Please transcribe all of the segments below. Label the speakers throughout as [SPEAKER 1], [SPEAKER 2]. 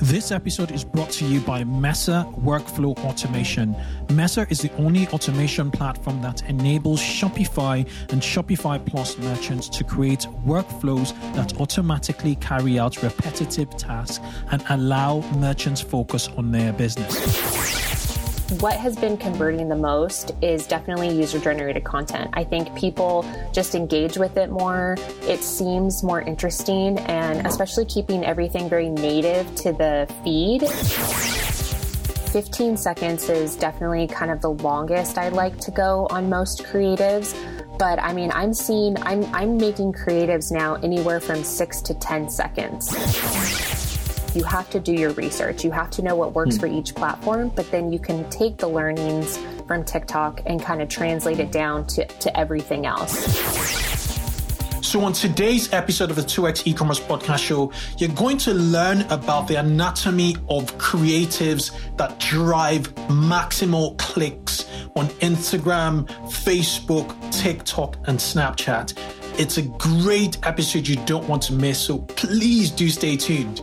[SPEAKER 1] This episode is brought to you by Mesa Workflow Automation. Mesa is the only automation platform that enables Shopify and Shopify Plus merchants to create workflows that automatically carry out repetitive tasks and allow merchants focus on their business.
[SPEAKER 2] What has been converting the most is definitely user generated content. I think people just engage with it more. It seems more interesting, and especially keeping everything very native to the feed. 15 seconds is definitely kind of the longest I like to go on most creatives. But I mean, I'm seeing, I'm, I'm making creatives now anywhere from six to 10 seconds you have to do your research. You have to know what works mm. for each platform, but then you can take the learnings from TikTok and kind of translate it down to, to everything else.
[SPEAKER 1] So, on today's episode of the 2x e commerce podcast show, you're going to learn about the anatomy of creatives that drive maximal clicks on Instagram, Facebook, TikTok, and Snapchat. It's a great episode you don't want to miss, so please do stay tuned.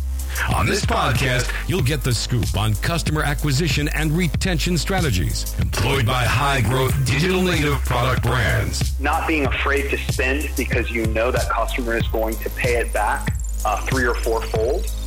[SPEAKER 3] On this podcast, you'll get the scoop on customer acquisition and retention strategies employed by high growth digital native product brands.
[SPEAKER 4] Not being afraid to spend because you know that customer is going to pay it back uh, three or four fold.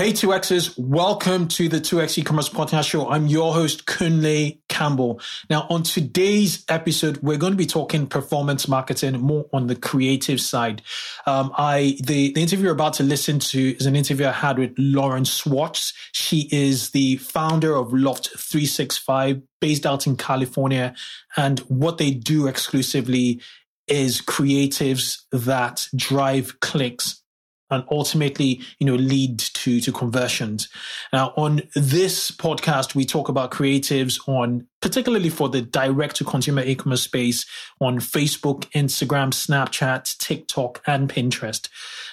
[SPEAKER 1] Hey 2Xers, welcome to the 2X e-commerce podcast show. I'm your host, Kunle Campbell. Now on today's episode, we're going to be talking performance marketing more on the creative side. Um, I, the, the interview you're about to listen to is an interview I had with Lauren Schwartz. She is the founder of Loft 365 based out in California. And what they do exclusively is creatives that drive clicks and ultimately, you know, lead to, to conversions. Now, on this podcast, we talk about creatives on, particularly for the direct to consumer e-commerce space on Facebook, Instagram, Snapchat, TikTok, and Pinterest.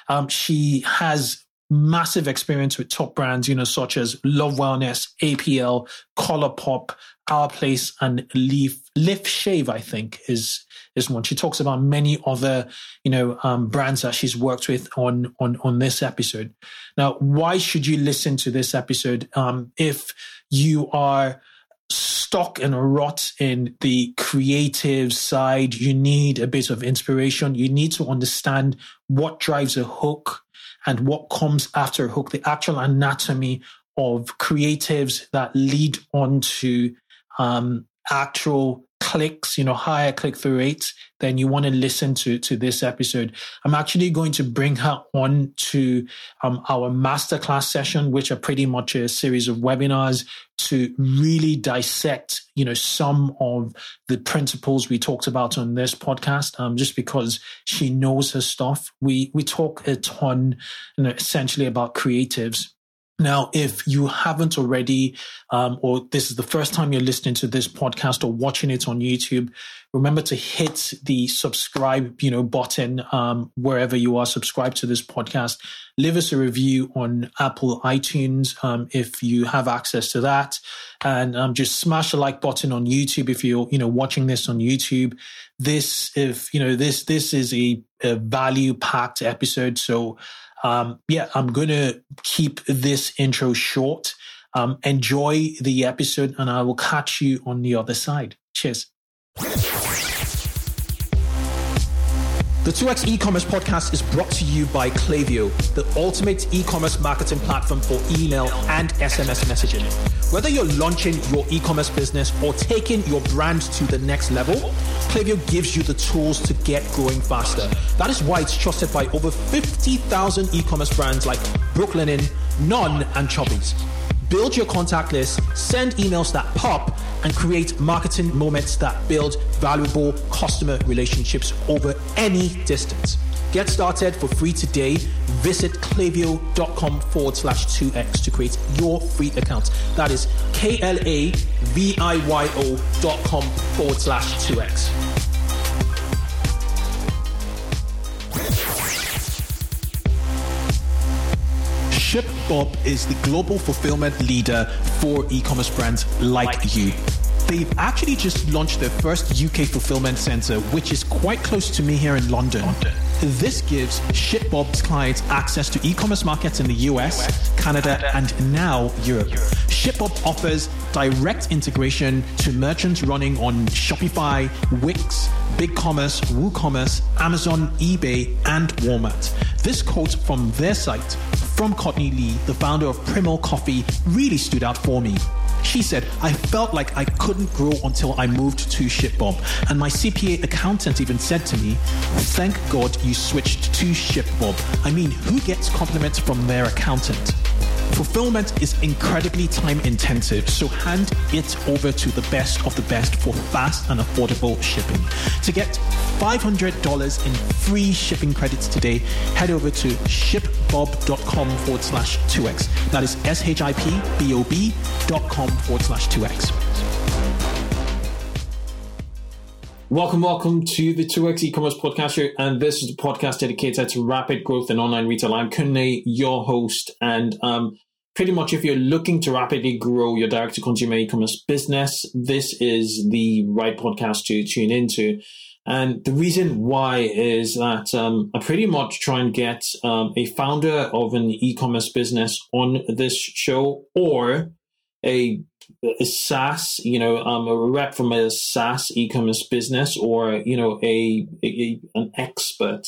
[SPEAKER 1] Um, she has massive experience with top brands, you know, such as Love Wellness, APL, Colourpop, Our Place, and Leaf, Lift Shave, I think is, is one. She talks about many other, you know, um, brands that she's worked with on, on, on this episode. Now, why should you listen to this episode? Um, if you are, stuck and rot in the creative side. You need a bit of inspiration. You need to understand what drives a hook and what comes after hook, the actual anatomy of creatives that lead on to um, actual clicks, you know, higher click through rates, then you want to listen to, to this episode. I'm actually going to bring her on to um, our masterclass session, which are pretty much a series of webinars to really dissect, you know, some of the principles we talked about on this podcast. Um, just because she knows her stuff, we we talk a ton, you know, essentially about creatives Now, if you haven't already, um, or this is the first time you're listening to this podcast or watching it on YouTube, remember to hit the subscribe, you know, button um, wherever you are. Subscribe to this podcast. Leave us a review on Apple iTunes um, if you have access to that, and um, just smash the like button on YouTube if you're, you know, watching this on YouTube. This, if you know, this this is a, a value packed episode, so um, yeah, I'm going to keep this intro short. Um, enjoy the episode, and I will catch you on the other side. Cheers. The 2x e-commerce podcast is brought to you by Klaviyo, the ultimate e-commerce marketing platform for email and SMS messaging. Whether you're launching your e-commerce business or taking your brand to the next level, Klaviyo gives you the tools to get growing faster. That is why it's trusted by over 50,000 e-commerce brands like Brooklinen, None, and Chubbies build your contact list, send emails that pop, and create marketing moments that build valuable customer relationships over any distance. Get started for free today. Visit klaviyo.com forward slash 2x to create your free account. That is K L A V I Y O dot com forward slash 2x. ShipBob is the global fulfillment leader for e-commerce brands like you. They've actually just launched their first UK fulfillment center, which is quite close to me here in London. This gives ShipBob's clients access to e-commerce markets in the US, Canada, and now Europe. ShipBob offers direct integration to merchants running on Shopify, Wix, BigCommerce, WooCommerce, Amazon, eBay, and Walmart. This quote from their site from Courtney Lee, the founder of Primo Coffee, really stood out for me. She said, I felt like I couldn't grow until I moved to ShipBob. And my CPA accountant even said to me, Thank God you switched to ShipBob. I mean, who gets compliments from their accountant? Fulfillment is incredibly time intensive, so hand it over to the best of the best for fast and affordable shipping. To get $500 in free shipping credits today, head over to shipbob.com forward slash 2x. That is S H I P B O B dot com forward slash 2x. Welcome, welcome to the 2x e-commerce podcast show. And this is a podcast dedicated to rapid growth in online retail. I'm Kunle, your host. And um, pretty much if you're looking to rapidly grow your direct to consumer e-commerce business, this is the right podcast to tune into. And the reason why is that um, I pretty much try and get um, a founder of an e-commerce business on this show or a SaaS, you know, um, a rep from a SaaS e-commerce business or, you know, a, a, an expert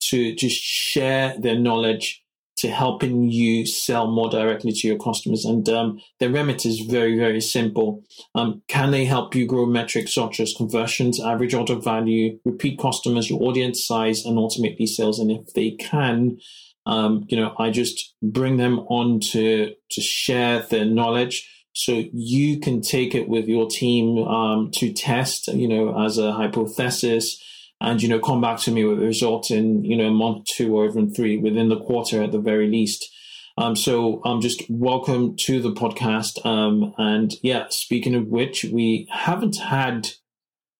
[SPEAKER 1] to just share their knowledge to helping you sell more directly to your customers. And um, the remit is very, very simple. Um, can they help you grow metrics such as conversions, average order value, repeat customers, your audience size, and ultimately sales? And if they can, um, you know, I just bring them on to to share their knowledge so you can take it with your team um, to test, you know, as a hypothesis, and you know, come back to me with a result in you know month, two, or even three within the quarter at the very least. Um, so um, just welcome to the podcast. Um, and yeah, speaking of which, we haven't had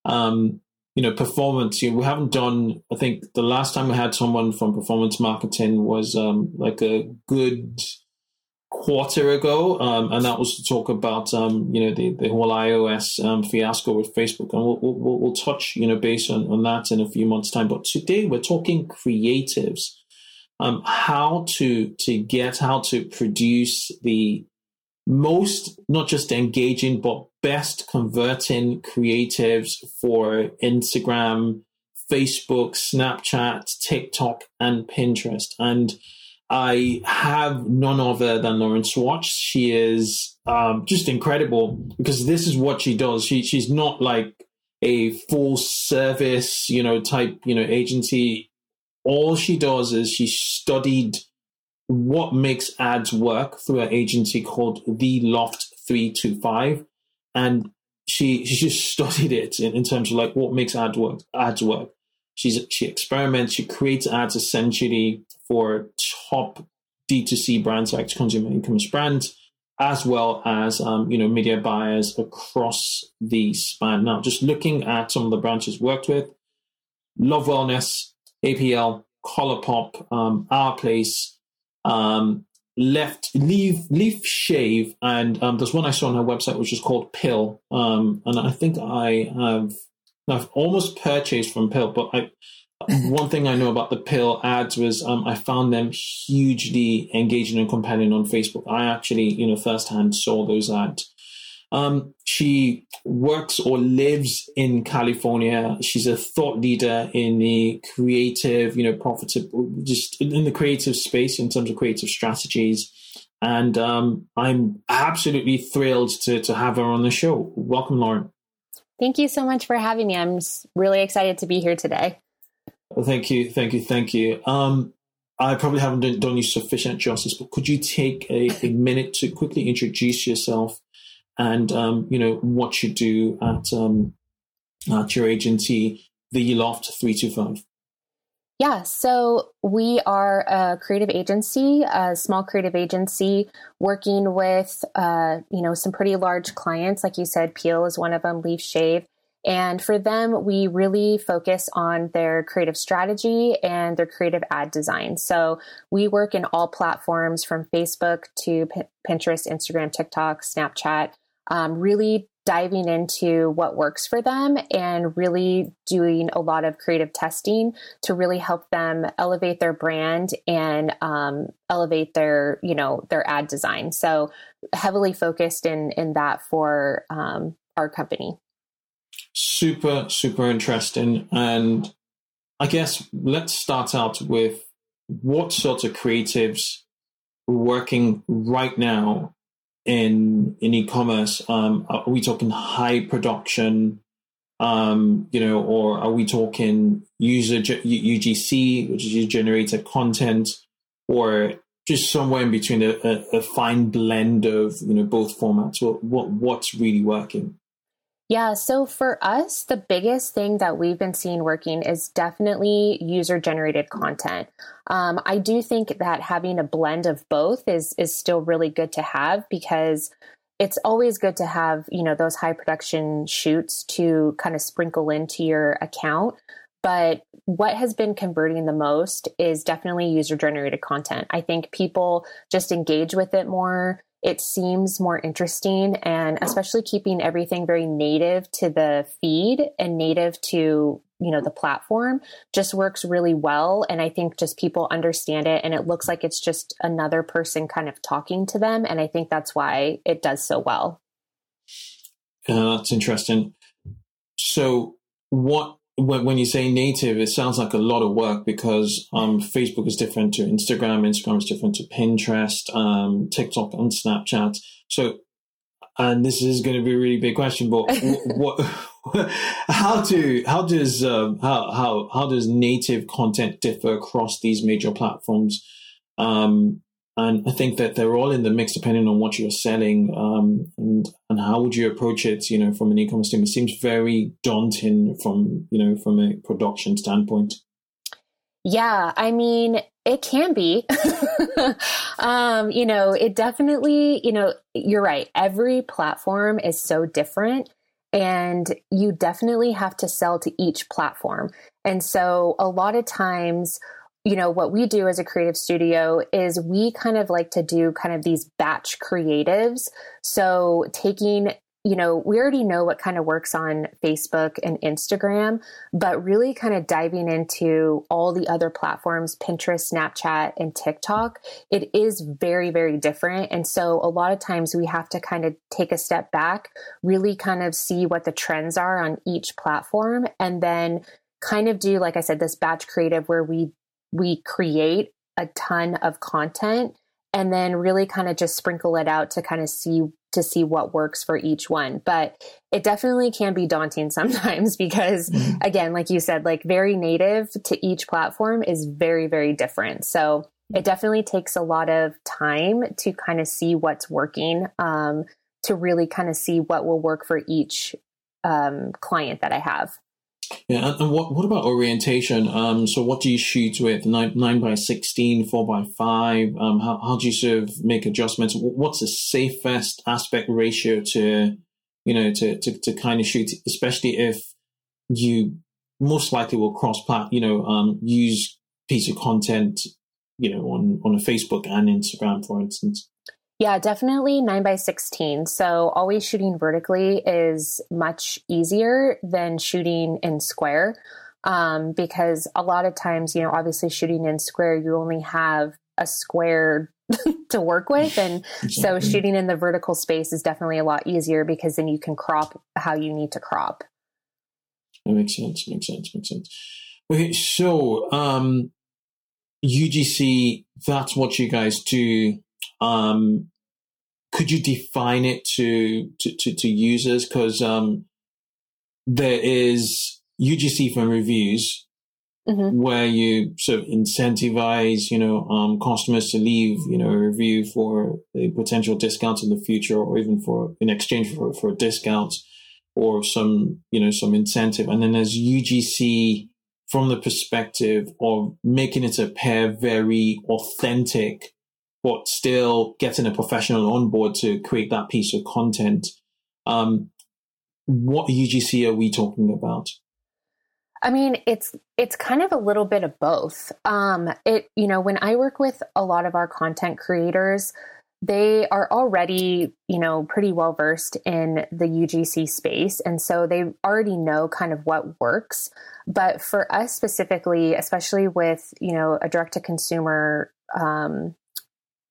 [SPEAKER 1] um, you know performance. You know, we haven't done. I think the last time we had someone from performance marketing was um, like a good quarter ago, um, and that was to talk about um, you know the, the whole iOS um, fiasco with Facebook, and we'll, we'll, we'll touch you know based on, on that in a few months' time. But today we're talking creatives, um, how to to get how to produce the most not just engaging but best converting creatives for Instagram, Facebook, Snapchat, TikTok, and Pinterest, and I have none other than Lauren Schwartz. She is um, just incredible because this is what she does. She she's not like a full service, you know, type, you know, agency. All she does is she studied what makes ads work through an agency called The Loft 325. And she she just studied it in, in terms of like what makes ads work ads work. She's she experiments, she creates ads essentially for top D2C brands like consumer e-commerce brands, as well as um, you know media buyers across the span. Now, just looking at some of the brands she's worked with, Love Wellness, APL, ColourPop, um, Our Place, um, Left Leave Leaf Shave, and um, there's one I saw on her website which is called Pill, um, and I think I have I've almost purchased from Pill, but I one thing I know about the pill ads was um, I found them hugely engaging and compelling on Facebook. I actually, you know, firsthand saw those ads. Um, she works or lives in California. She's a thought leader in the creative, you know, profitable, just in the creative space in terms of creative strategies. And um, I'm absolutely thrilled to, to have her on the show. Welcome, Lauren.
[SPEAKER 2] Thank you so much for having me. I'm really excited to be here today.
[SPEAKER 1] Thank you, thank you, thank you. Um, I probably haven't done, done you sufficient justice, but could you take a, a minute to quickly introduce yourself and um, you know what you do at um, at your agency, the Loft Three Two Five?
[SPEAKER 2] Yeah, so we are a creative agency, a small creative agency, working with uh, you know some pretty large clients. Like you said, Peel is one of them. Leaf Shave and for them, we really focus on their creative strategy and their creative ad design. So we work in all platforms from Facebook to P- Pinterest, Instagram, TikTok, Snapchat, um, really diving into what works for them and really doing a lot of creative testing to really help them elevate their brand and um, elevate their you know their ad design so heavily focused in in that for um, our company
[SPEAKER 1] super, super interesting. And I guess let's start out with what sorts of creatives working right now in in e-commerce. Um, are we talking high production, um, you know, or are we talking user UGC, which is user generated content, or just somewhere in between a, a, a, fine blend of you know both formats? What, what what's really working?
[SPEAKER 2] Yeah, so for us, the biggest thing that we've been seeing working is definitely user generated content. Um, I do think that having a blend of both is is still really good to have because it's always good to have you know those high production shoots to kind of sprinkle into your account. But what has been converting the most is definitely user generated content. I think people just engage with it more it seems more interesting and especially keeping everything very native to the feed and native to you know the platform just works really well. And i think just people understand it and it looks like it's just another person kind of talking to them. And i think that's why it does so well.
[SPEAKER 1] Uh, that's interesting. So what when, when you say native, it sounds like a lot of work because um, Facebook is different to Instagram, Instagram is different to Pinterest, um, TikTok, and Snapchat. So, and this is going to be a really big question, but what, how do how does um, how how how does native content differ across these major platforms? Um, and I think that they're all in the mix depending on what you're selling um, and and how would you approach it. You know, from an e-commerce team, it seems very daunting from you know from a production standpoint.
[SPEAKER 2] Yeah, I mean, it can be. um, you know, it definitely. You know, you're right. Every platform is so different. And you definitely have to sell to each platform. And so a lot of times you know, what we do as a creative studio is we kind of like to do kind of these batch creatives. So taking you know, we already know what kind of works on Facebook and Instagram, but really kind of diving into all the other platforms, Pinterest, Snapchat, and TikTok, it is very, very different. And so a lot of times we have to kind of take a step back, really kind of see what the trends are on each platform, and then kind of do, like I said, this batch creative where we we create a ton of content and then really kind of just sprinkle it out to kind of see to see what works for each one. But it definitely can be daunting sometimes because mm-hmm. again like you said like very native to each platform is very very different. So it definitely takes a lot of time to kind of see what's working um, to really kind of see what will work for each um, client that i have
[SPEAKER 1] Yeah, and, what what about orientation? Um, so what do you shoot with nine nine by 16, 4 by five? Um, how how do you sort of make adjustments? What's the safest aspect ratio to you know to to, to kind of shoot, especially if you most likely will cross plat, you know, um, use piece of content, you know, on on a Facebook and Instagram, for instance.
[SPEAKER 2] Yeah, definitely 9 by 16. So always shooting vertically is much easier than shooting in square um, because a lot of times, you know, obviously shooting in square, you only have a square to work with. And so shooting in the vertical space is definitely a lot easier because then you can crop how you need to crop.
[SPEAKER 1] That makes sense. Makes sense. Makes sense. Okay, so um, UGC, that's what you guys do um, could you define it to to, to, to users? Because um, there is UGC from reviews mm-hmm. where you sort of incentivize, you know, um, customers to leave, you know, a review for a potential discount in the future, or even for in exchange for for a discount or some, you know, some incentive. And then there's UGC from the perspective of making it appear very authentic but still getting a professional on board to create that piece of content. Um, what UGC are we talking about?
[SPEAKER 2] I mean, it's it's kind of a little bit of both. Um, it you know, when I work with a lot of our content creators, they are already you know pretty well versed in the UGC space, and so they already know kind of what works. But for us specifically, especially with you know a direct to consumer um,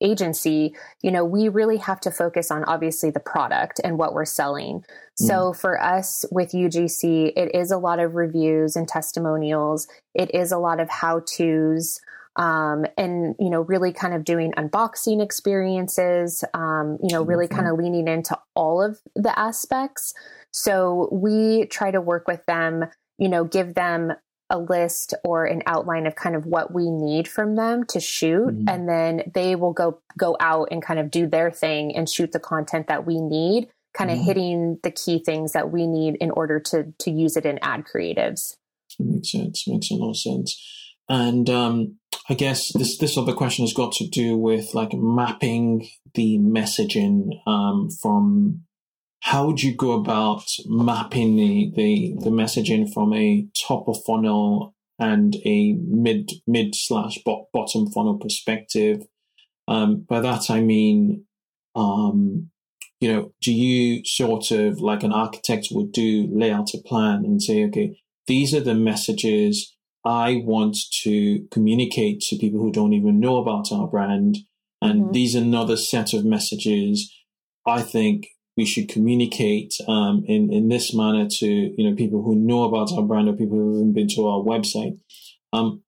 [SPEAKER 2] agency, you know, we really have to focus on obviously the product and what we're selling. Mm. So for us with UGC, it is a lot of reviews and testimonials. It is a lot of how to's. Um, and you know really kind of doing unboxing experiences um, you know really kind of leaning into all of the aspects so we try to work with them you know give them a list or an outline of kind of what we need from them to shoot mm-hmm. and then they will go go out and kind of do their thing and shoot the content that we need kind of mm-hmm. hitting the key things that we need in order to to use it in ad creatives
[SPEAKER 1] makes sense makes a lot of sense and um i guess this this other question has got to do with like mapping the messaging um from how would you go about mapping the, the, the messaging from a top of funnel and a mid mid slash bottom funnel perspective? Um, by that I mean, um, you know, do you sort of like an architect would do lay out a plan and say, okay, these are the messages I want to communicate to people who don't even know about our brand, and mm-hmm. these are another set of messages I think we should communicate um, in in this manner to you know people who know about our brand or people who haven't been to our website. Um,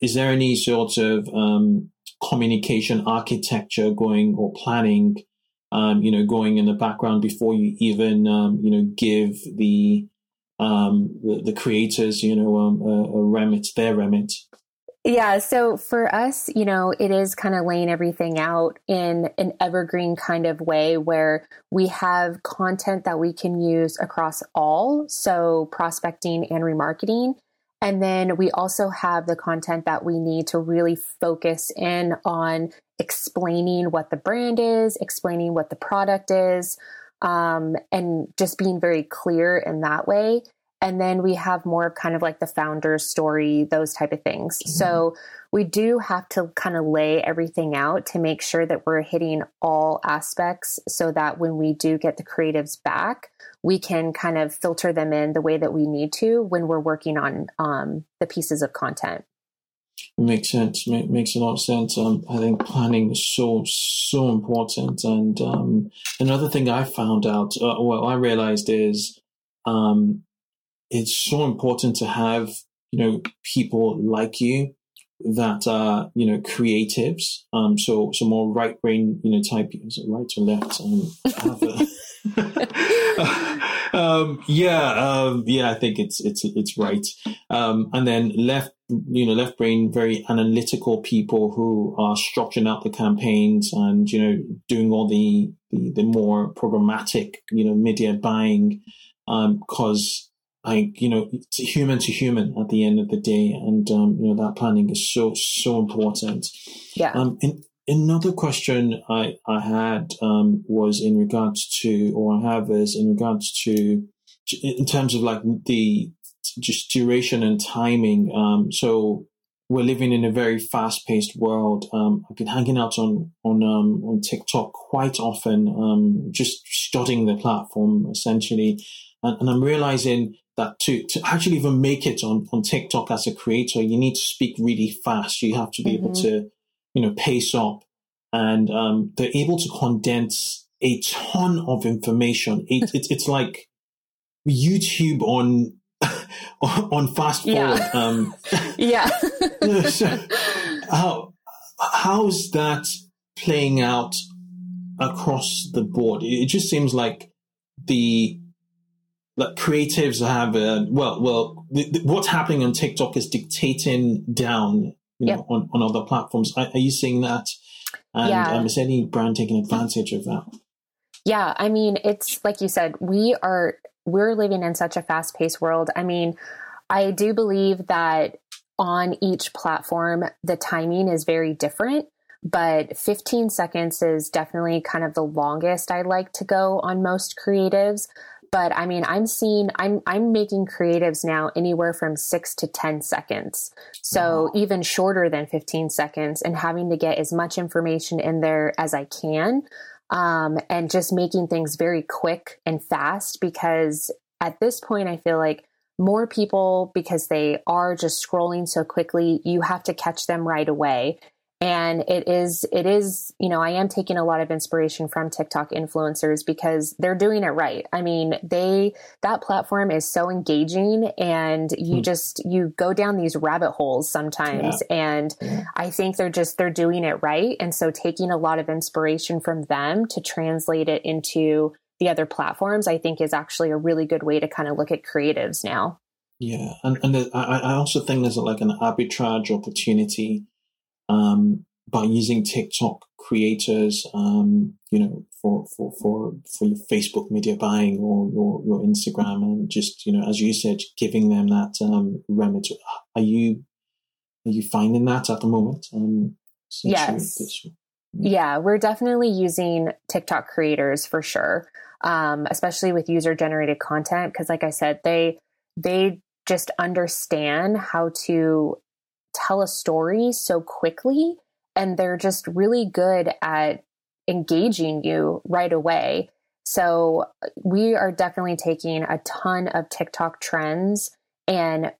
[SPEAKER 1] is there any sort of um, communication architecture going or planning, um, you know, going in the background before you even um, you know give the um, the, the, creators you know a, a remit their remit?
[SPEAKER 2] Yeah. So for us, you know, it is kind of laying everything out in an evergreen kind of way where we have content that we can use across all. So prospecting and remarketing. And then we also have the content that we need to really focus in on explaining what the brand is, explaining what the product is, um, and just being very clear in that way and then we have more of kind of like the founder's story those type of things. Mm-hmm. so we do have to kind of lay everything out to make sure that we're hitting all aspects so that when we do get the creatives back we can kind of filter them in the way that we need to when we're working on um, the pieces of content.
[SPEAKER 1] Makes sense. Make, makes a lot of sense. Um, i think planning is so so important. And um, another thing i found out uh, what i realized is um, it's so important to have you know people like you that are you know creatives. Um so so more right brain you know type is it right or left? Um, um yeah um yeah i think it's it's it's right. Um and then left you know left brain very analytical people who are structuring out the campaigns and you know doing all the the, the more programmatic you know media buying um because like you know it's human to human at the end of the day. And um, you know that planning is so so important.
[SPEAKER 2] Yeah.
[SPEAKER 1] Um and another question i i had um was in regards to or i have is in regards to in terms of like the just duration and timing. Um so we're living in a very fast-paced world. Um, I've been hanging out on on um, on TikTok quite often, um, just studying the platform essentially, and, and, I'm realizing that to, to actually even make it on, on TikTok as a creator, you need to speak really fast. You have to be mm-hmm. able to, you know, pace up. And um, they're able to condense a ton of information. It, it, it's like YouTube on on fast forward.
[SPEAKER 2] Yeah. Um, yeah.
[SPEAKER 1] so how how's that playing out across the board? It just seems like the that creatives have a, well, well, the, the, what's happening on TikTok is dictating down, you know, on, on other platforms. Are, are, you seeing that? And yeah. um, is any brand taking advantage of that?
[SPEAKER 2] Yeah, I mean, it's like you said, we are we're living in such a fast paced world. I mean, I do believe that on each platform, the timing is very different but 15 seconds is definitely kind of the longest I like to go on most creatives but I mean, I'm seeing, I'm, I'm making creatives now anywhere from six to 10 seconds. So wow. even shorter than 15 seconds and having to get as much information in there as I can. Um, and just making things very quick and fast because at this point, I feel like more people, because they are just scrolling so quickly, you have to catch them right away and it is it is you know i am taking a lot of inspiration from tiktok influencers because they're doing it right i mean they that platform is so engaging and you hmm. just you go down these rabbit holes sometimes yeah. and yeah. i think they're just they're doing it right and so taking a lot of inspiration from them to translate it into the other platforms i think is actually a really good way to kind of look at creatives now
[SPEAKER 1] yeah and, and I, I also think there's like an arbitrage opportunity um, by using TikTok creators, um, you know, for, for, for, for your Facebook media buying or your, your Instagram and just, you know, as you said, giving them that, um, remedy. Are you, are you finding that at the moment? Um,
[SPEAKER 2] yes. yeah, we're definitely using TikTok creators for sure. Um, especially with user generated content. Cause like I said, they, they just understand how to tell a story so quickly and they're just really good at engaging you right away. So we are definitely taking a ton of TikTok trends and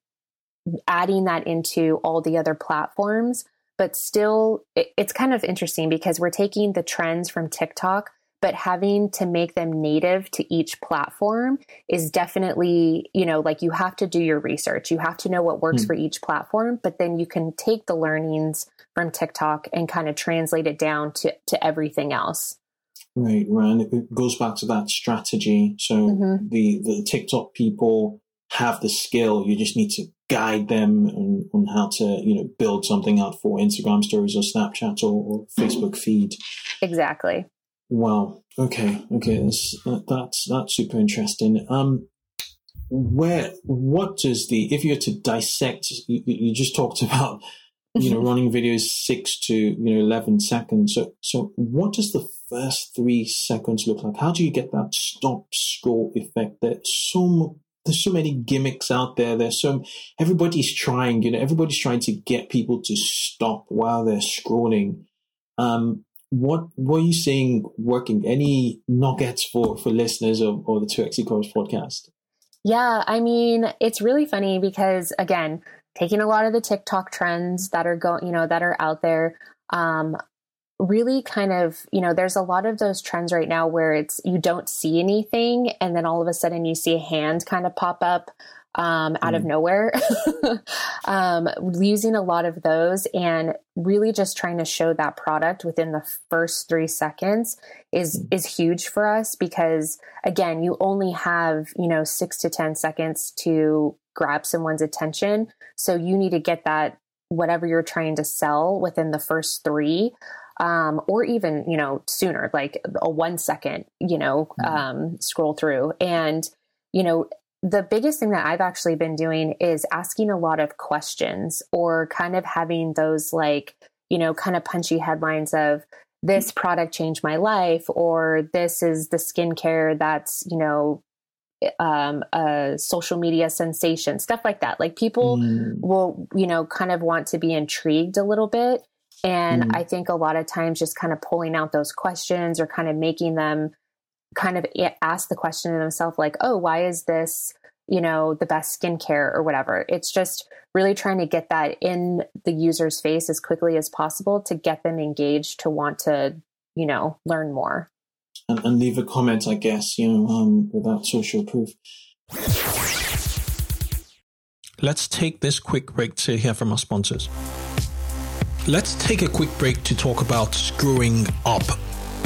[SPEAKER 2] adding that into all the other platforms. But still, it's kind of interesting because we're taking the trends from TikTok, but having to make them native to each platform is definitely, you know, like you have to do your research. You have to know what works mm. for each platform, but then you can take the learnings from TikTok and kind of translate it down to, to everything else.
[SPEAKER 1] Right, right. It goes back to that strategy. So mm-hmm. the, the TikTok people have the skill. You just need to guide them on, on how to, you know, build something out for Instagram stories or Snapchat or, or Facebook feed.
[SPEAKER 2] Exactly.
[SPEAKER 1] Wow. Okay. Okay. That's that's that's super interesting. Um, where what does the if you're to dissect? You, you just talked about you know running videos six to you know eleven seconds. So so what does the first three seconds look like? How do you get that stop scroll effect? There's so there's so many gimmicks out there. There's so everybody's trying. You know everybody's trying to get people to stop while they're scrolling. Um, what were you seeing working? Any nuggets for for listeners of, of the Two X E-commerce podcast?
[SPEAKER 2] Yeah, I mean, it's really funny because again, taking a lot of the TikTok trends that are going, you know, that are out there, um, really kind of, you know, there's a lot of those trends right now where it's you don't see anything and then all of a sudden you see a hand kind of pop up um, out mm. of nowhere, um, using a lot of those and really just trying to show that product within the first three seconds is mm. is huge for us because again, you only have you know six to ten seconds to grab someone's attention, so you need to get that whatever you're trying to sell within the first three. Um, or even you know sooner, like a one second, you know, mm. um, scroll through, and you know the biggest thing that I've actually been doing is asking a lot of questions or kind of having those like, you know, kind of punchy headlines of this product changed my life or this is the skincare that's, you know, um, a social media sensation, stuff like that. Like people mm. will, you know, kind of want to be intrigued a little bit. And mm. I think a lot of times just kind of pulling out those questions or kind of making them kind of ask the question to themselves, like, oh, why is this, you know, the best skincare or whatever? It's just really trying to get that in the user's face as quickly as possible to get them engaged to want to, you know, learn more
[SPEAKER 1] and, and leave a comment, I guess, you know, um, without social proof. Let's take this quick break to hear from our sponsors. Let's take a quick break to talk about screwing up.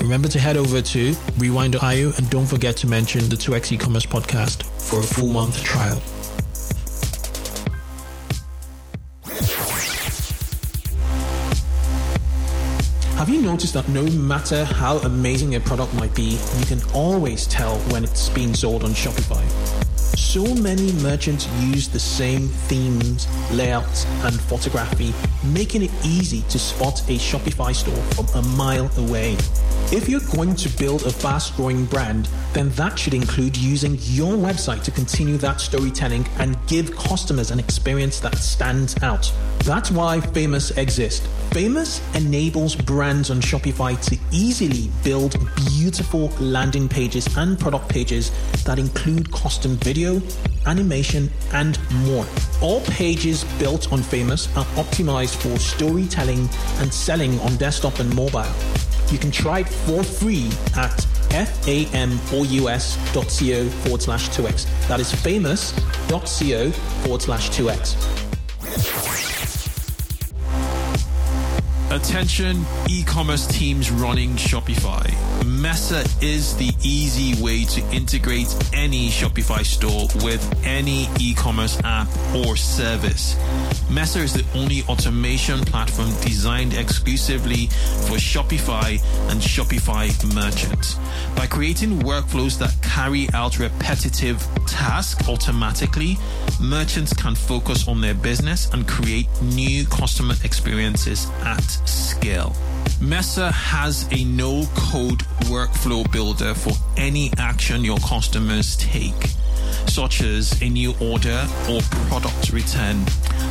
[SPEAKER 1] Remember to head over to rewind.io and don't forget to mention the 2x e-commerce podcast for a full month trial. Have you noticed that no matter how amazing a product might be, you can always tell when it's being sold on Shopify? So many merchants use the same themes, layouts, and photography, making it easy to spot a Shopify store from a mile away. If you're going to build a fast growing brand, then that should include using your website to continue that storytelling and give customers an experience that stands out. That's why Famous exists. Famous enables brands on Shopify to easily build beautiful landing pages and product pages that include custom video, animation, and more. All pages built on Famous are optimized for storytelling and selling on desktop and mobile. You can try it for free at famous.co forward slash 2x. That is famous.co forward slash 2x.
[SPEAKER 5] Attention e-commerce teams running Shopify. Mesa is the easy way to integrate any Shopify store with any e-commerce app or service. Mesa is the only automation platform designed exclusively for Shopify and Shopify merchants. By creating workflows that carry out repetitive tasks automatically, merchants can focus on their business and create new customer experiences at scale. Mesa has a no code workflow builder for any action your customers take, such as a new order or product return.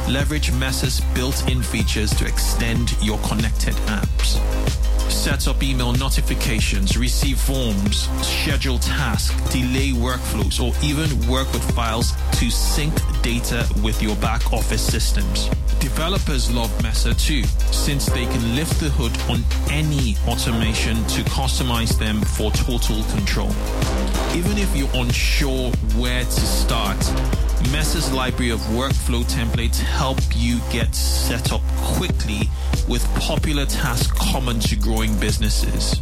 [SPEAKER 5] Leverage Mesa's built in features to extend your connected apps set up email notifications, receive forms, schedule tasks, delay workflows, or even work with files to sync data with your back office systems. Developers love Mesa too, since they can lift the hood on any automation to customize them for total control. Even if you're unsure where to start, Mesa's library of workflow templates help you get set up quickly with popular tasks common to growing businesses.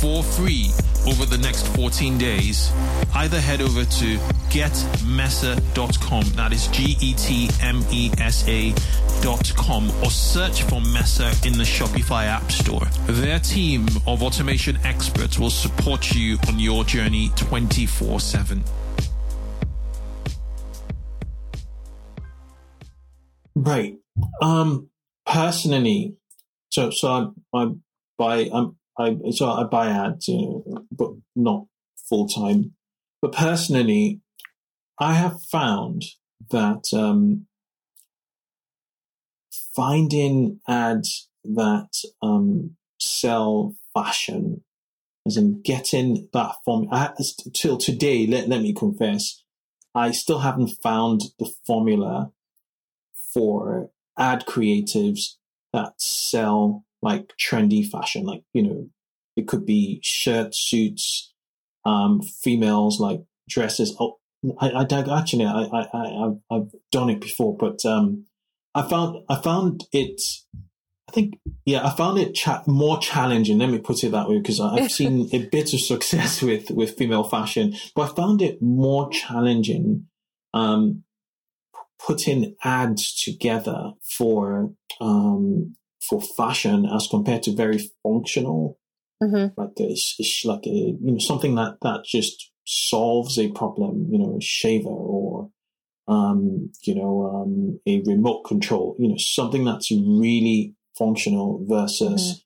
[SPEAKER 5] For free, over the next 14 days, either head over to getmesa.com. That is G E T M E S A.com or search for Mesa in the Shopify App Store. Their team of automation experts will support you on your journey 24 7.
[SPEAKER 1] Right. Um, personally, so so I, I buy um I so I buy ads, you know, but not full time. But personally, I have found that um, finding ads that um, sell fashion, as in getting that form, I, till today, let, let me confess, I still haven't found the formula for ad creatives that sell like trendy fashion, like, you know, it could be shirt, suits, um, females like dresses. Oh, I, I actually, I, I, I, I've done it before, but, um, I found, I found it, I think, yeah, I found it cha- more challenging. Let me put it that way, because I've seen a bit of success with, with female fashion, but I found it more challenging, um, putting ads together for, um, for fashion as compared to very functional,
[SPEAKER 2] Mm-hmm.
[SPEAKER 1] like this it's like a, you know, something that, that just solves a problem, you know, a shaver or, um, you know, um, a remote control, you know, something that's really functional versus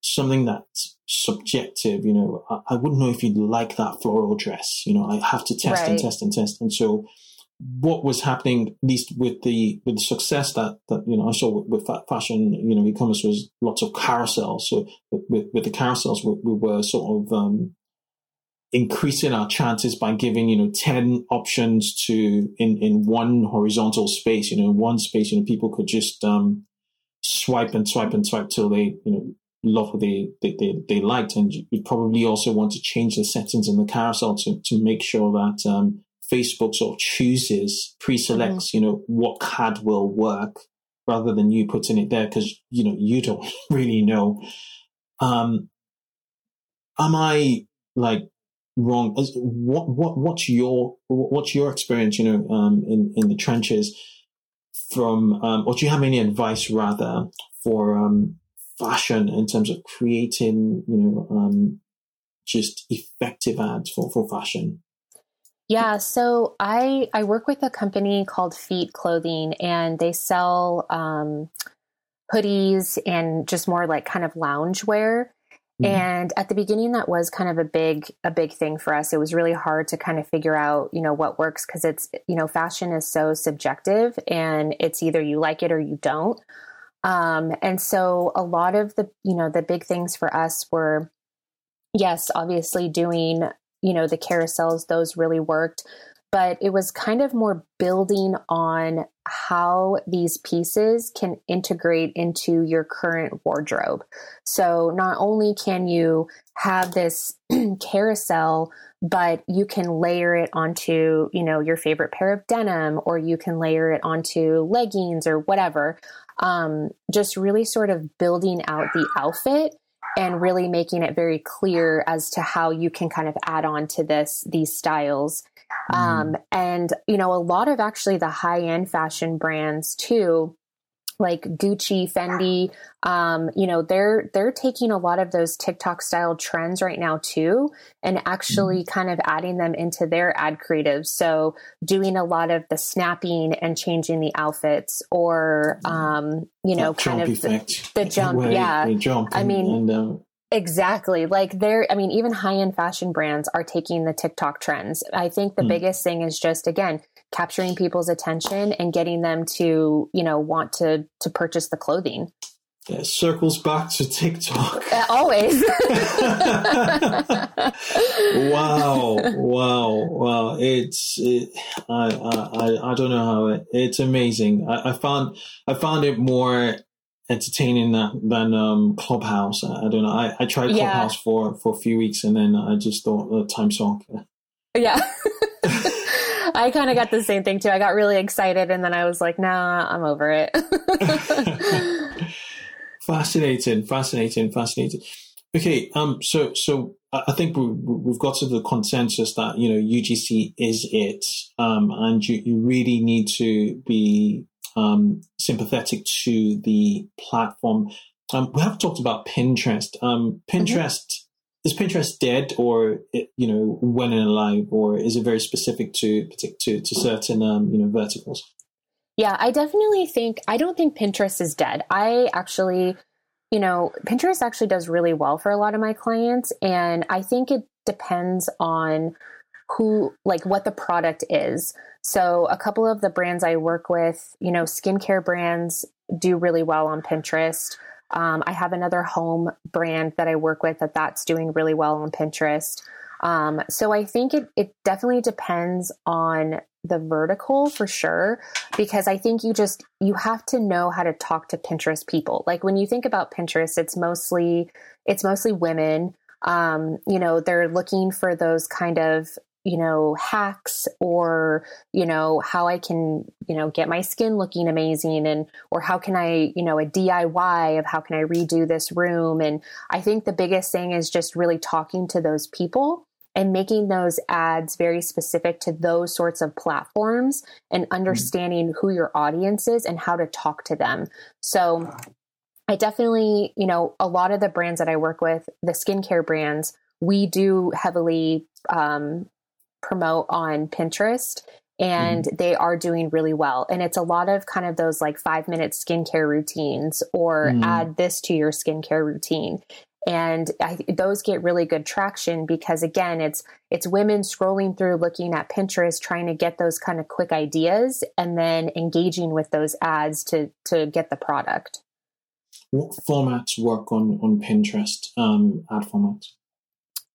[SPEAKER 1] something that's subjective, you know, I, I wouldn't know if you'd like that floral dress, you know, I have to test and test and test. And so what was happening, at least with the, with the success that, that, you know, I saw with, with fashion, you know, e-commerce was lots of carousels. So with, with, the carousels, we, we were sort of, um, increasing our chances by giving, you know, 10 options to in, in one horizontal space, you know, in one space, you know, people could just, um, swipe and swipe and swipe till they, you know, love what they, they, they, they liked. And you probably also want to change the settings in the carousel to, to make sure that, um, Facebook sort of chooses, pre-selects, you know, what card will work rather than you putting it there because, you know, you don't really know. Um, am I like wrong? What, what, what's your, what's your experience, you know, um, in, in the trenches from, um, or do you have any advice rather for, um, fashion in terms of creating, you know, um, just effective ads for, for fashion?
[SPEAKER 2] Yeah, so I I work with a company called Feet Clothing, and they sell um, hoodies and just more like kind of lounge wear.
[SPEAKER 1] Mhm.
[SPEAKER 2] And at the beginning, that was kind of a big a big thing for us. It was really hard to kind of figure out, you know, what works because it's you know, fashion is so subjective, and it's either you like it or you don't. Um, and so a lot of the you know the big things for us were, yes, obviously doing you know the carousels; those really worked. But it was kind of more building on how these pieces can integrate into your current wardrobe. So not only can you have this carousel, but you can layer it onto, you know, your favorite pair of denim, or you can layer it onto leggings or whatever. Um, just really sort of building out the outfit and really making it very clear as to how you can kind of add on to this these styles. Um, and you know a lot of actually the high end fashion brands too like Gucci, Fendi, um, you know, they're they're taking a lot of those TikTok style trends right now too, and actually kind of adding them into their ad creatives. So doing a lot of the snapping and changing the outfits, or um, you know,
[SPEAKER 1] That
[SPEAKER 2] kind of the, the jump.
[SPEAKER 1] Where
[SPEAKER 2] yeah,
[SPEAKER 1] they jump.
[SPEAKER 2] I
[SPEAKER 1] and-
[SPEAKER 2] mean,
[SPEAKER 1] and, um,
[SPEAKER 2] Exactly. Like they're, I mean, even high end fashion brands are taking the TikTok trends. I think the
[SPEAKER 1] Hmm.
[SPEAKER 2] biggest thing is just, again, capturing people's attention and getting them to, you know, want to, to purchase the clothing.
[SPEAKER 1] it circles back to TikTok.
[SPEAKER 2] Uh, Always.
[SPEAKER 1] wow, wow, wow! It's it, I, I I don't know how it, it's amazing. I, I found I found it more entertaining than than um, Clubhouse. I, I don't know. I, I tried
[SPEAKER 2] Yeah.
[SPEAKER 1] Clubhouse for for a few weeks and then I just thought uh, time sunk.
[SPEAKER 2] yeah. I kind of got the same thing too. I got really excited and then I was like, nah, I'm over it.
[SPEAKER 1] fascinating, fascinating, fascinating. Okay, um, so so I think we, we've got to the consensus that you know UGC is it, um, and you, you really need to be um, sympathetic to the platform. Um, we have talked about Pinterest. Um, Pinterest mm-hmm. Is Pinterest dead, or you know, when and alive, or is it very specific to to to certain um, you know verticals?
[SPEAKER 2] Yeah, I definitely think I don't think Pinterest is dead. I actually you know, Pinterest actually does really well for a lot of my clients. And I think it depends on who, like, what the product is. So, a couple of the brands I work with, you know, skincare brands do really well on Pinterest. Um, I have another home brand that I work with that that's doing really well on Pinterest. Um, so I think it, it definitely depends on the vertical for sure because i think you just you have to know how to talk to pinterest people like when you think about pinterest it's mostly it's mostly women um, you know they're looking for those kind of you know hacks or you know how i can you know get my skin looking amazing and or how can i you know a diy of how can i redo this room and i think the biggest thing is just really talking to those people and making those ads very specific to those sorts of platforms and mm-hmm. understanding mm-hmm. who your audience is and how to talk to them. So I definitely, you know, a lot of the brands that I work with, the skincare brands, we do heavily um, promote on Pinterest and mm-hmm. they are doing really well. And it's a lot of kind of those like five minute skincare routines or mm. add this to your skincare routine and I, those get really good traction because again it's it's women scrolling through looking at pinterest trying to get those kind of quick ideas and then engaging with those ads to to get the product
[SPEAKER 1] what formats work on on pinterest um, ad formats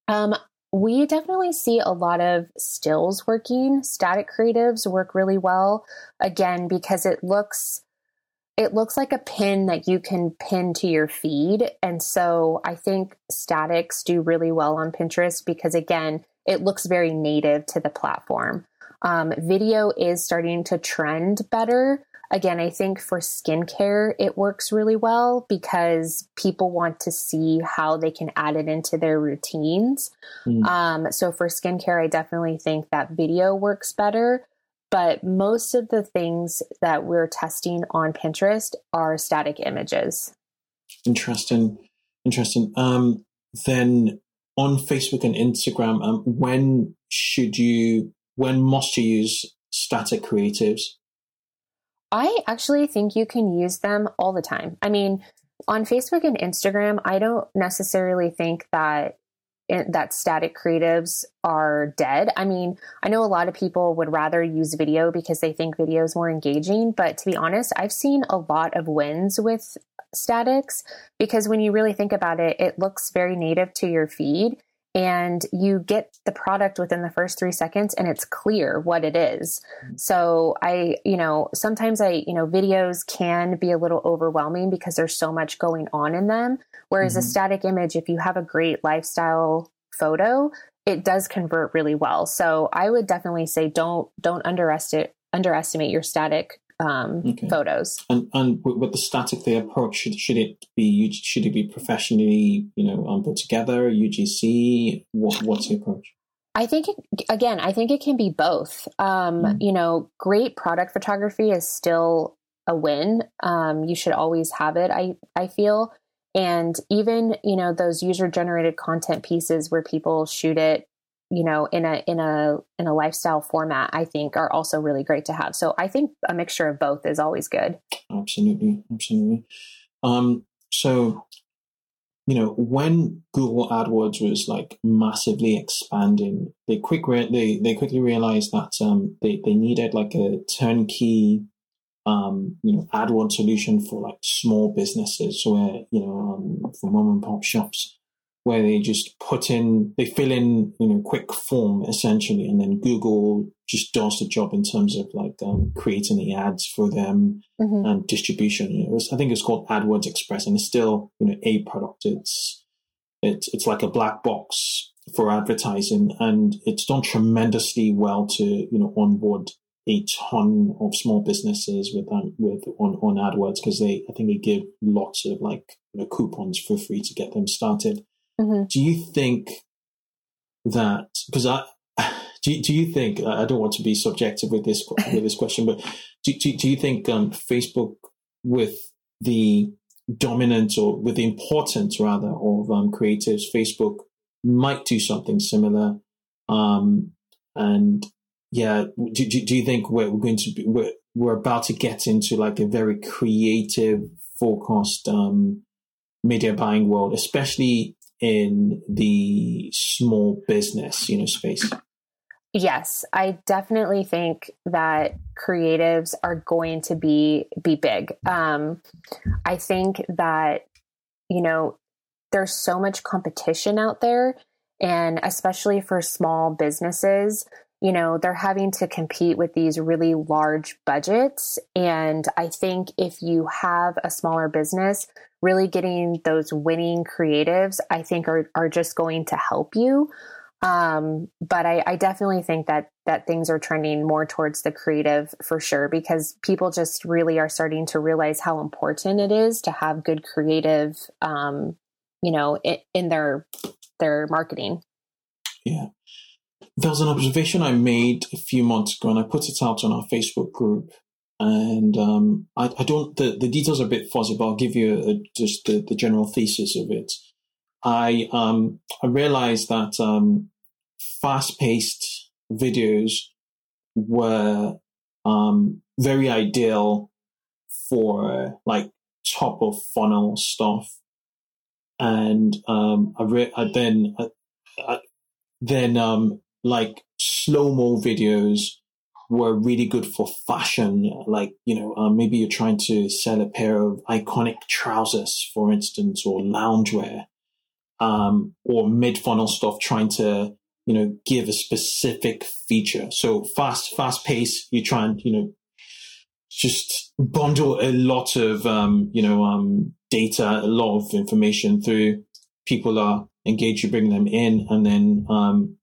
[SPEAKER 2] um, we definitely see a lot of stills working static creatives work really well again because it looks it looks like a pin that you can pin to your feed. And so I think statics do really well on Pinterest because, again, it looks very native to the platform. Um, video is starting to trend better. Again, I think for skincare, it works really well because people want to see how they can add it into their routines. Mm. Um, so for skincare, I definitely think that video works better. But most of the things that we're testing on Pinterest are static images.
[SPEAKER 1] Interesting. Interesting. Um, then on Facebook and Instagram, um, when should you, when must you use static creatives?
[SPEAKER 2] I actually think you can use them all the time. I mean, on Facebook and Instagram, I don't necessarily think that that static creatives are dead. I mean, I know a lot of people would rather use video because they think video is more engaging, but to be honest, I've seen a lot of wins with statics because when you really think about it, it looks very native to your feed and you get the product within the first three seconds and it's clear what it is. So I, you know, sometimes I, you know, videos can be a little overwhelming because there's so much going on in them. Whereas mm-hmm. a static image, if you have a great lifestyle photo, it does convert really well. So I would definitely say don't don't underestimate underestimate your static um, okay. photos.
[SPEAKER 1] And, and with the static the approach, should, should it be should it be professionally you know um, put together UGC? What what's the approach?
[SPEAKER 2] I think it, again, I think it can be both. Um, mm. You know, great product photography is still a win. Um, you should always have it. I I feel, and even you know those user generated content pieces where people shoot it you know in a in a in a lifestyle format i think are also really great to have. So i think a mixture of both is always good.
[SPEAKER 1] Absolutely. Absolutely. Um so you know when google adwords was like massively expanding they quick re- they they quickly realized that um they they needed like a turnkey um, you know, AdWords solution for like small businesses where, you know, um, for mom and pop shops where they just put in, they fill in, you know, quick form essentially, and then Google just does the job in terms of like um, creating the ads for them mm-hmm. and distribution. You know, was, I think it's called AdWords Express, and it's still, you know, a product. It's it's it's like a black box for advertising, and it's done tremendously well to you know onboard a ton of small businesses with um, with on on AdWords because they I think they give lots of like you know, coupons for free to get them started. Mm-hmm. do you think that because I do, do you think I don't want to be subjective with this with this question, but do, do, do you think um, Facebook with the dominance or with the importance rather of um, creatives, Facebook might do something similar. Um, and yeah, do, do, do, you think we're, we're going to be, we're, we're about to get into like a very creative, forecast um, media buying world, especially in the small business, you know, space?
[SPEAKER 2] Yes, I definitely think that creatives are going to be be big. Um, I think that you know there's so much competition out there, and especially for small businesses, you know they're having to compete with these really large budgets. And I think if you have a smaller business, really getting those winning creatives, I think are are just going to help you. Um, but I, I definitely think that that things are trending more towards the creative for sure because people just really are starting to realize how important it is to have good creative, um, you know, in, in their their marketing.
[SPEAKER 1] Yeah. There was an observation I made a few months ago, and I put it out on our Facebook group. And um, I, I, don't the, the details are a bit fuzzy, but I'll give you a, just the, the general thesis of it. I um, I realized that um, fast-paced videos were um, very ideal for like top of funnel stuff, and um, I, re- I then I, I, then um, like slow mo videos were really good for fashion. Like, you know, uh, maybe you're trying to sell a pair of iconic trousers, for instance, or loungewear um, or mid funnel stuff trying to you know give a specific feature. So fast fast pace, you try and you know just bundle a lot of um, you know um, data, a lot of information through. People are engaged, you bring them in, and then um,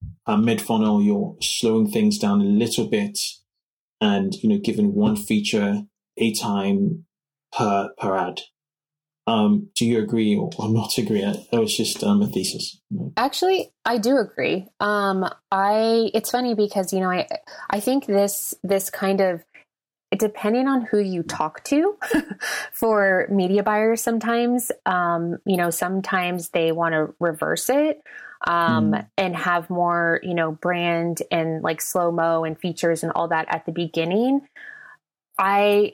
[SPEAKER 1] mid funnel, you're slowing things down a little bit, and you know giving one feature a time per per ad. Um, do you agree or, or not agree? That was just um, a thesis.
[SPEAKER 2] Actually, I do agree. Um, I it's funny because you know I I think this this kind of depending on who you talk to for media buyers sometimes um, you know sometimes they want to reverse it um, mm. and have more you know brand and like slow mo and features and all that at the beginning i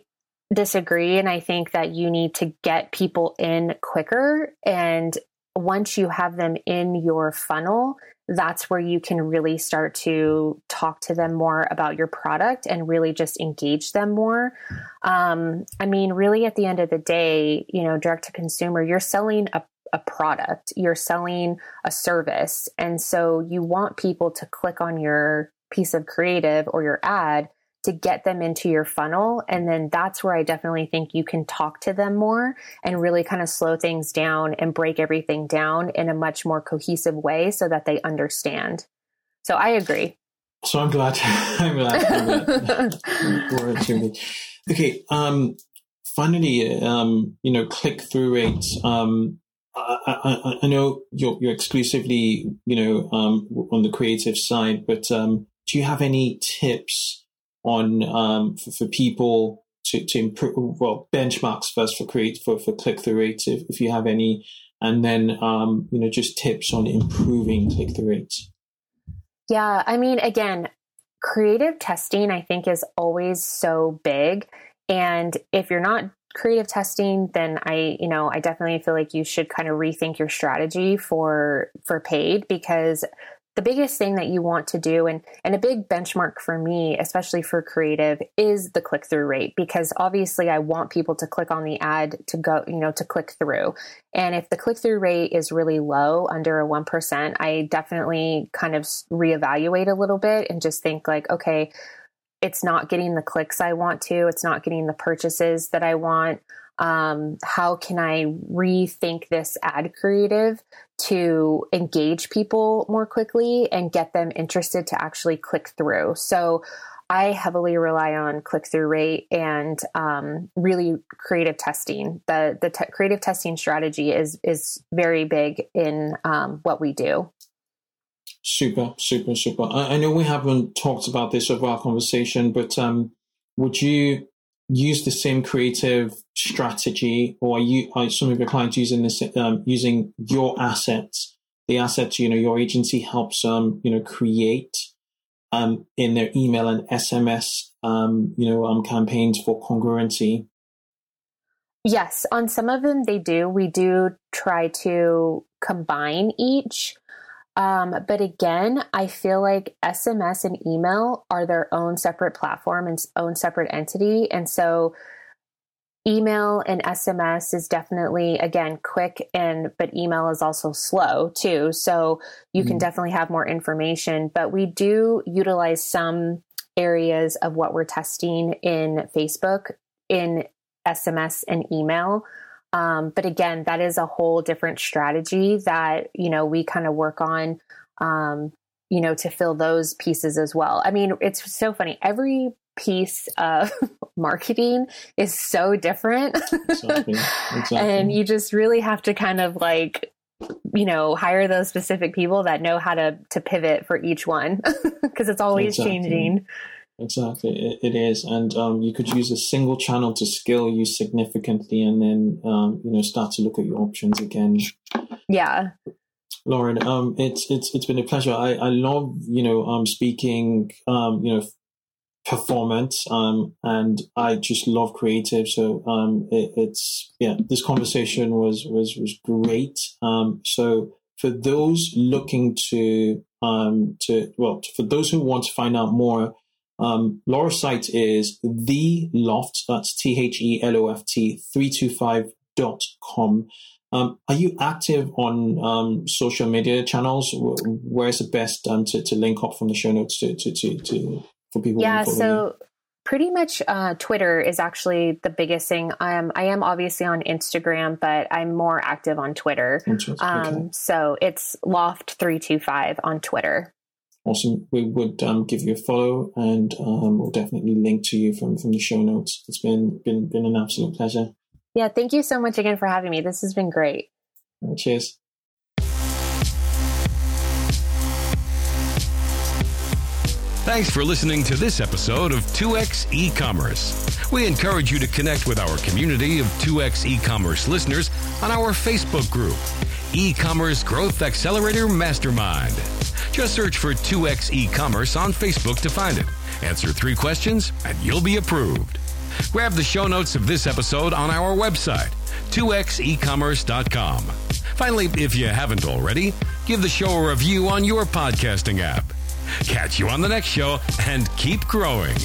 [SPEAKER 2] disagree. And I think that you need to get people in quicker. And once you have them in your funnel, that's where you can really start to talk to them more about your product and really just engage them more. Um, I mean, really, at the end of the day, you know, direct to consumer, you're selling a a product, you're selling a service. And so you want people to click on your piece of creative or your ad to get them into your funnel. And then that's where I definitely think you can talk to them more and really kind of slow things down and break everything down in a much more cohesive way so that they understand. So I agree.
[SPEAKER 1] So I'm glad. I'm glad. I'm glad. okay. Um, finally, um, you know, click through rates. Um, I, I, I, know you're, you're exclusively, you know, um, on the creative side, but um, do you have any tips on um, for, for, people to, to improve well benchmarks first for create for, for click through rates if, if you have any and then um, you know just tips on improving click through rates.
[SPEAKER 2] Yeah i mean again creative testing i think is always so big and if you're not creative testing then i you know i definitely feel like you should kind of rethink your strategy for for paid because the biggest thing that you want to do and and a big benchmark for me especially for creative is the click through rate because obviously I want people to click on the ad to go you know to click through. And if the click through rate is really low under a 1% I definitely kind of reevaluate a little bit and just think like okay it's not getting the clicks I want to it's not getting the purchases that I want. Um, how can I rethink this ad creative to engage people more quickly and get them interested to actually click through? So I heavily rely on click through rate and um, really creative testing. The the creative testing strategy is is very big in um, what we do.
[SPEAKER 1] Super, super, super. I, I, know we haven't talked about this over our conversation, but um, would you use the same creative strategy, or are you are some of your clients using this um, using your assets? The assets you know your agency helps um you know create um in their email and SMS um you know um campaigns for congruency.
[SPEAKER 2] Yes, on some of them they do. We do try to combine each. Um, but again, I feel like SMS and email are their own separate platform and own separate entity. And so email and SMS is definitely again quick and but email is also slow too. So you mm-hmm. can definitely have more information, but we do utilize some areas of what we're testing in Facebook in SMS and email. Um, but again, that is a whole different strategy that, you know, we kind of work on, um, you know, to fill those pieces as well. I mean, it's so funny. Every piece of marketing is so different. Exactly. Exactly. and you just really have to kind of like, you know, hire those specific people that know how to, to pivot for each one because it's always exactly. changing.
[SPEAKER 1] Exactly, it, it is, and um, you could use a single channel to scale you significantly, and then um, you know start to look at your options again.
[SPEAKER 2] Yeah,
[SPEAKER 1] Lauren, um, it's it's it's been a pleasure. I, I love you know um speaking um you know performance um and I just love creative. So um it, it's yeah this conversation was was was great. Um so for those looking to um to well for those who want to find out more um, Laura's site is the loft, that's T H E L O F T 325.com. Um, are you active on um, social media channels? Where's the best um, to, to link up from the show notes to, to, to, to for people?
[SPEAKER 2] Yeah, so pretty much uh, Twitter is actually the biggest thing. I am I am obviously on Instagram, but I'm more active on Twitter. Okay. Um, so it's Loft three two five on Twitter
[SPEAKER 1] awesome. We would um, give you a follow, and um, we'll definitely link to you from from the show notes. It's been been been an absolute pleasure.
[SPEAKER 2] Yeah, thank you so much again for having me. This has been great.
[SPEAKER 1] Right, cheers.
[SPEAKER 3] Thanks for listening to this episode of 2x e-commerce. We encourage you to connect with our community of 2x e-commerce listeners on our Facebook group, E-commerce Growth Accelerator Mastermind. Just search for 2x e-commerce on Facebook to find it. Answer three questions and you'll be approved. Grab the show notes of this episode on our website, 2xecommerce.com. Finally, if you haven't already, give the show a review on your podcasting app. Catch you on the next show and keep growing.